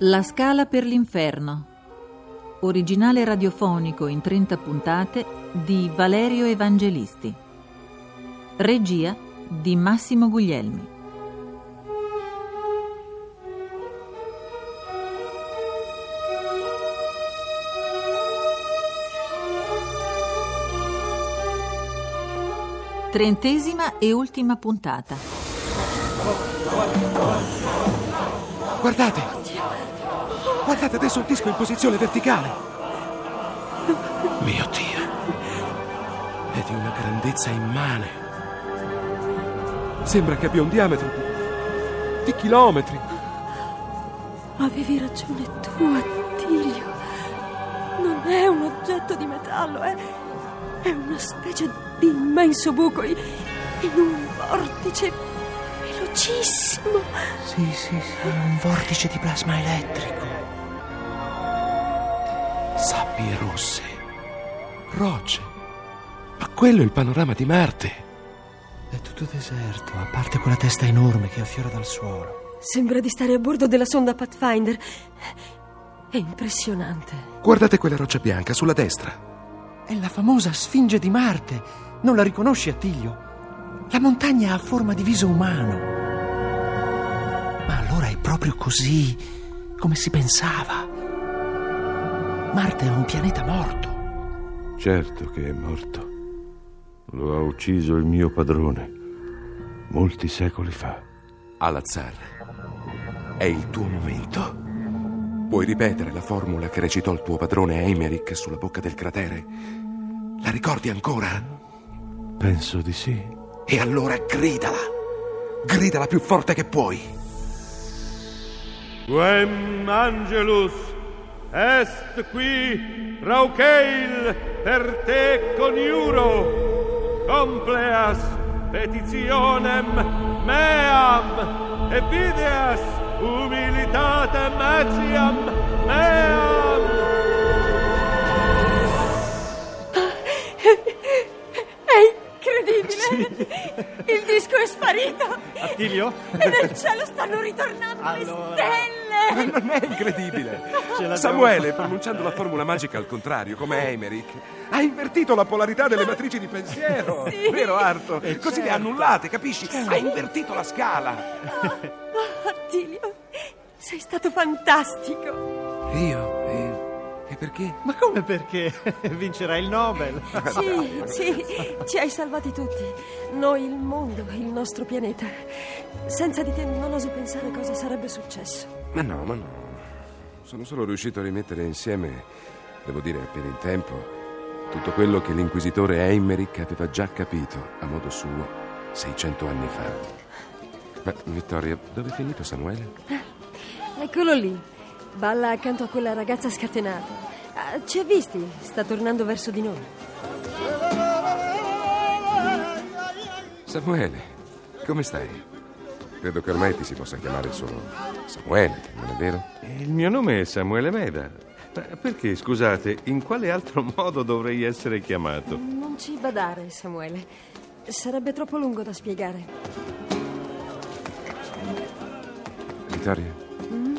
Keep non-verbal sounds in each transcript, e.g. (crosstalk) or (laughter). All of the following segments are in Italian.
La scala per l'inferno. Originale radiofonico in 30 puntate di Valerio Evangelisti. Regia di Massimo Guglielmi. Trentesima e ultima puntata. Guardate! Guardate adesso il disco in posizione verticale! Mio Dio! È di una grandezza immane. Sembra che abbia un diametro di, di chilometri. Avevi ragione tu, Attilio. Non è un oggetto di metallo, è, è una specie di immenso buco in, in un vortice velocissimo. Sì, sì, sì, un vortice di plasma elettrico. Sabbie rosse, rocce. Ma quello è il panorama di Marte. È tutto deserto, a parte quella testa enorme che affiora dal suolo. Sembra di stare a bordo della sonda Pathfinder. È impressionante. Guardate quella roccia bianca sulla destra. È la famosa Sfinge di Marte. Non la riconosci, Attilio? La montagna ha forma di viso umano. Ma allora è proprio così come si pensava. Marte è un pianeta morto. Certo che è morto. Lo ha ucciso il mio padrone molti secoli fa. Alazar, è il tuo momento. Puoi ripetere la formula che recitò il tuo padrone Eimerick sulla bocca del cratere? La ricordi ancora? Penso di sì. E allora gridala! Gridala più forte che puoi! Quem Angelus est qui Raucheil per te coniuro compleas petitionem meam e videas humilitatem etiam meam È incredibile! Il disco è sparito! Attilio? E nel cielo stanno ritornando Allora. le stelle! (laughs) Non è incredibile! Samuele, pronunciando la formula magica al contrario, come Eimerick, ha invertito la polarità delle matrici di pensiero. (laughs) Sì. Vero, Arto? Eh, Così le ha certo. annullate, capisci? Ha invertito la scala. (laughs) Oh, Attilio, sei stato fantastico! Io? E, perché? Ma come perché? (laughs) Vincerai il Nobel. (laughs) Sì, sì, ci hai salvati tutti. Noi, il mondo, il nostro pianeta. Senza di te non oso pensare cosa sarebbe successo. Ma no, ma no. Sono solo riuscito a rimettere insieme, devo dire appena in tempo, tutto quello che l'inquisitore Eimerick aveva già capito, a modo suo, 600 anni fa. Ma, Vittoria, dove è finito Samuele? Eccolo lì. Balla accanto a quella ragazza scatenata. Ah, ci ha visti? Sta tornando verso di noi. Samuele, come stai? Credo che ormai ti si possa chiamare solo Samuele, non è vero? Il mio nome è Samuele Meda. Ma Perché, scusate, in quale altro (laughs) modo dovrei essere chiamato? Non ci badare, Samuele. Sarebbe troppo lungo da spiegare. Vittoria,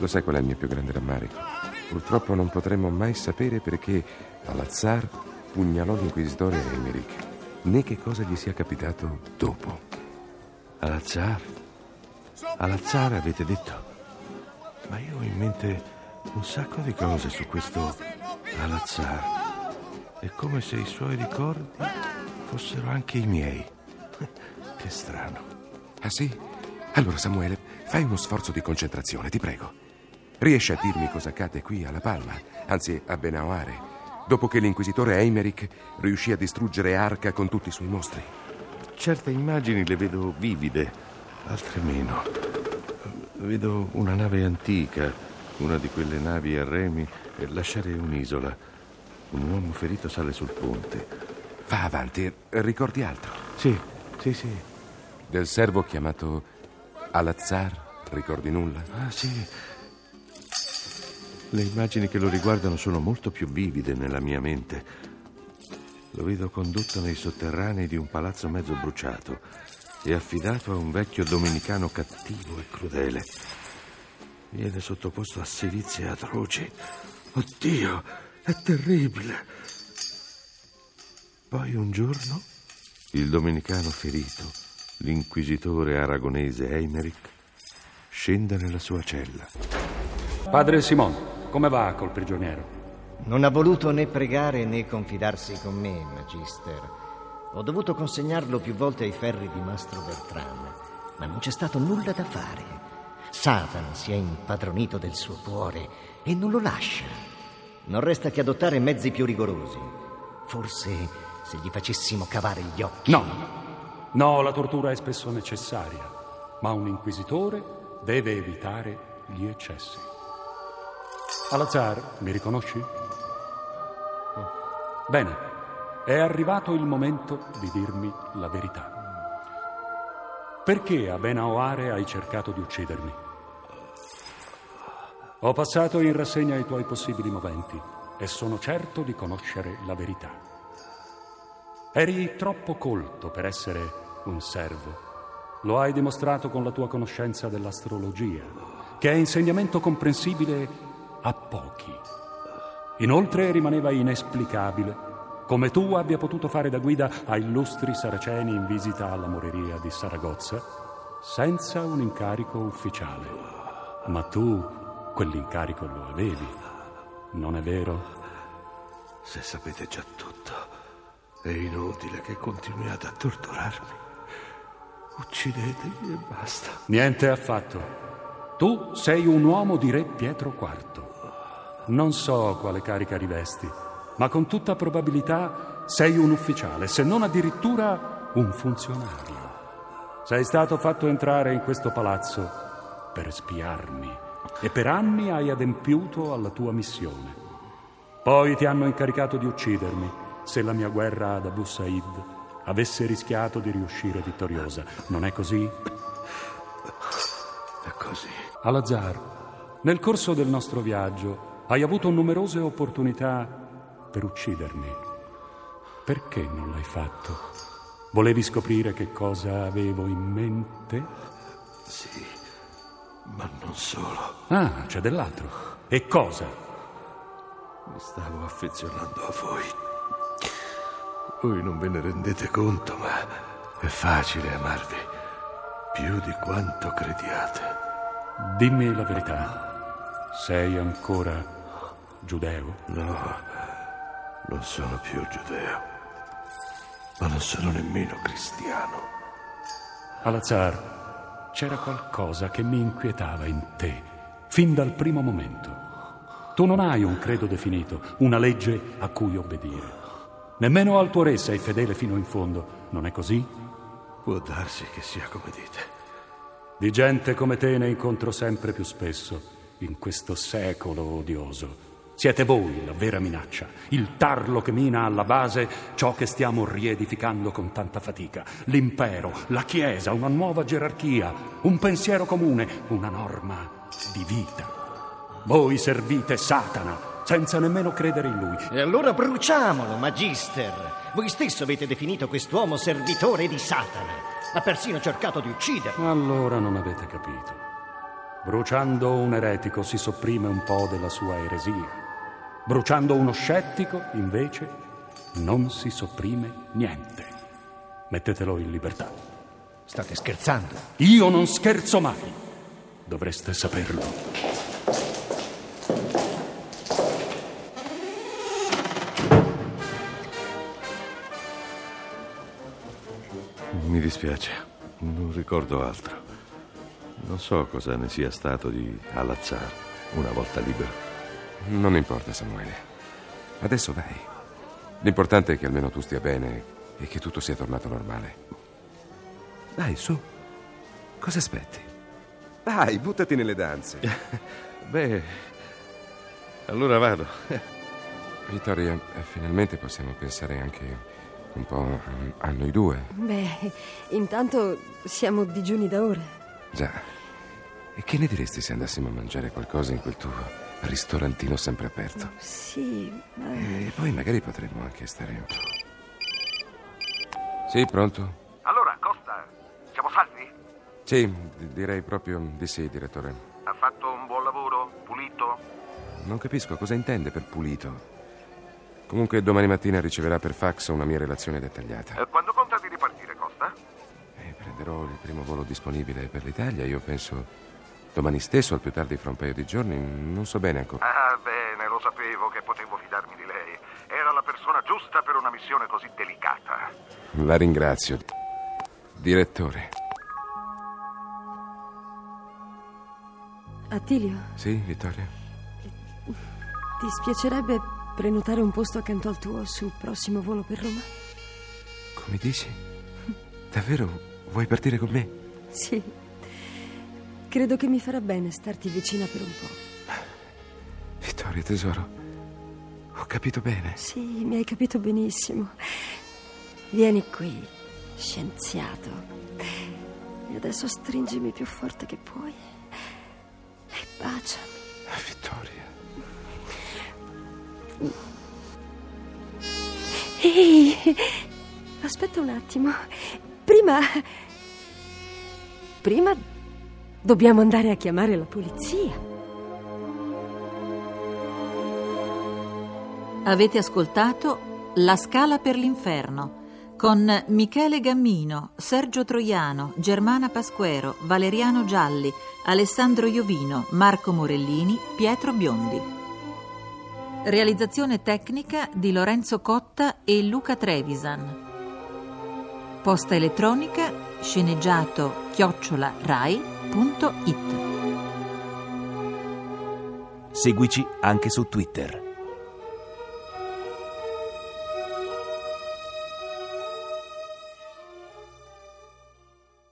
lo sai qual è il mio più grande rammarico? Purtroppo non potremo mai sapere perché Alazar pugnalò l'inquisitore Eimerick, né che cosa gli sia capitato dopo. Alazzar avete detto? Ma io ho in mente un sacco di cose su questo Alazzar. È come se i suoi ricordi fossero anche i miei. (laughs) Che strano. Ah sì? Allora Samuele, fai uno sforzo di concentrazione, ti prego. Riesci a dirmi cosa accade qui alla Palma, anzi a Benaoare, dopo che l'inquisitore Eimerick riuscì a distruggere Arca con tutti i suoi mostri? Certe immagini le vedo vivide, altre meno. Vedo una nave antica, una di quelle navi a remi, lasciare un'isola. Un uomo ferito sale sul ponte. Va avanti, ricordi altro? Sì, sì, sì. Del servo chiamato Alazzar? Ricordi nulla? Ah, sì. Le immagini che lo riguardano sono molto più vivide nella mia mente. Lo vedo condotto nei sotterranei di un palazzo mezzo bruciato e affidato a un vecchio domenicano cattivo e crudele. Viene sottoposto a sevizie atroci. Oddio, è terribile. Poi un giorno il domenicano ferito, l'inquisitore aragonese Eimerick, scende nella sua cella. Padre Simon, come va col prigioniero? Non ha voluto né pregare né confidarsi con me, Magister. Ho dovuto consegnarlo più volte ai ferri di Mastro Bertram, ma non c'è stato nulla da fare. Satana si è impadronito del suo cuore e non lo lascia. Non resta che adottare mezzi più rigorosi. Forse se gli facessimo cavare gli occhi. No, no, la tortura è spesso necessaria, ma un inquisitore deve evitare gli eccessi. Alazar, mi riconosci? Bene, è arrivato il momento di dirmi la verità. Perché a Benaoare hai cercato di uccidermi? Ho passato in rassegna i tuoi possibili moventi e sono certo di conoscere la verità. Eri troppo colto per essere un servo. Lo hai dimostrato con la tua conoscenza dell'astrologia, che è insegnamento comprensibile a pochi. Inoltre rimaneva inesplicabile come tu abbia potuto fare da guida a illustri saraceni in visita alla moreria di Saragozza senza un incarico ufficiale. Ma tu quell'incarico lo avevi, non è vero? Se sapete già tutto, è inutile che continuiate a torturarmi. Uccidetemi e basta. Niente affatto. Tu sei un uomo di re Pietro IV. Non so quale carica rivesti, ma con tutta probabilità sei un ufficiale, se non addirittura un funzionario. Sei stato fatto entrare in questo palazzo per spiarmi e per anni hai adempiuto alla tua missione. Poi ti hanno incaricato di uccidermi se la mia guerra ad Abu Said avesse rischiato di riuscire vittoriosa. Non è così? È così. Alazar, nel corso del nostro viaggio hai avuto numerose opportunità per uccidermi. Perché non l'hai fatto? Volevi scoprire che cosa avevo in mente? Sì, ma non solo. Ah, c'è dell'altro. E cosa? Mi stavo affezionando a voi. Voi non ve ne rendete conto, ma è facile amarvi. Più di quanto crediate. Dimmi la verità. Sei ancora giudeo? No, non sono più giudeo, ma non sono nemmeno cristiano. Alazar, c'era qualcosa che mi inquietava in te, fin dal primo momento. Tu non hai un credo definito, una legge a cui obbedire. Nemmeno al tuo re sei fedele fino in fondo, non è così? Può darsi che sia come dite. Di gente come te ne incontro sempre più spesso in questo secolo odioso. Siete voi la vera minaccia, il tarlo che mina alla base ciò che stiamo riedificando con tanta fatica. L'impero, la Chiesa, una nuova gerarchia, un pensiero comune, una norma di vita. Voi servite Satana senza nemmeno credere in lui. E allora bruciamolo, Magister. Voi stesso avete definito quest'uomo servitore di Satana. Ha persino cercato di ucciderlo. Allora non avete capito. Bruciando un eretico si sopprime un po' della sua eresia. Bruciando uno scettico, invece, non si sopprime niente. Mettetelo in libertà. State scherzando? Io non scherzo mai. Dovreste saperlo. Mi dispiace, non ricordo altro. Non so cosa ne sia stato di Alazzar una volta libero. Non importa, Samuele. Adesso vai. L'importante è che almeno tu stia bene e che tutto sia tornato normale. Vai, su. Cosa aspetti? Vai. Dai, buttati nelle danze. (laughs) Beh, allora vado. Vittoria, finalmente possiamo pensare anche un po' a noi due. Beh, intanto siamo digiuni da ore. Già. E che ne diresti se andassimo a mangiare qualcosa in quel tuo ristorantino sempre aperto? Sì, ma... E poi magari potremmo anche stare un po'. Sì, pronto? Allora, Costa, siamo salvi? Sì, d- direi proprio di sì, direttore. Ha fatto un buon lavoro? Pulito? Non capisco cosa intende per pulito. Comunque domani mattina riceverà per fax una mia relazione dettagliata. Eh, quando conta di ripartire, Costa? E prenderò il primo volo disponibile per l'Italia. Io penso domani stesso, al più tardi fra un paio di giorni. Non so bene ancora. Ah, bene, lo sapevo che potevo fidarmi di lei. Era la persona giusta per una missione così delicata. La ringrazio. Direttore. Attilio, Sì, Vittoria? ti spiacerebbe prenotare un posto accanto al tuo sul prossimo volo per Roma? Come dici? Davvero vuoi partire con me? Sì. Credo che mi farà bene starti vicina per un po'. Vittoria, tesoro. Ho capito bene. Sì, mi hai capito benissimo. Vieni qui, scienziato. E adesso stringimi più forte che puoi. E baciami. Vittoria. Ehi, aspetta un attimo. Prima. Prima dobbiamo andare a chiamare la polizia. Avete ascoltato La Scala per l'Inferno con Michele Gammino, Sergio Troiano, Germana Pasquero, Valeriano Gialli, Alessandro Iovino, Marco Morellini, Pietro Biondi. Realizzazione tecnica di Lorenzo Cotta e Luca Trevisan. Posta elettronica sceneggiato chiocciola rai.it. Seguici anche su Twitter.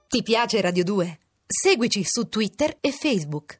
Ti piace Radio 2? Seguici su Twitter e Facebook.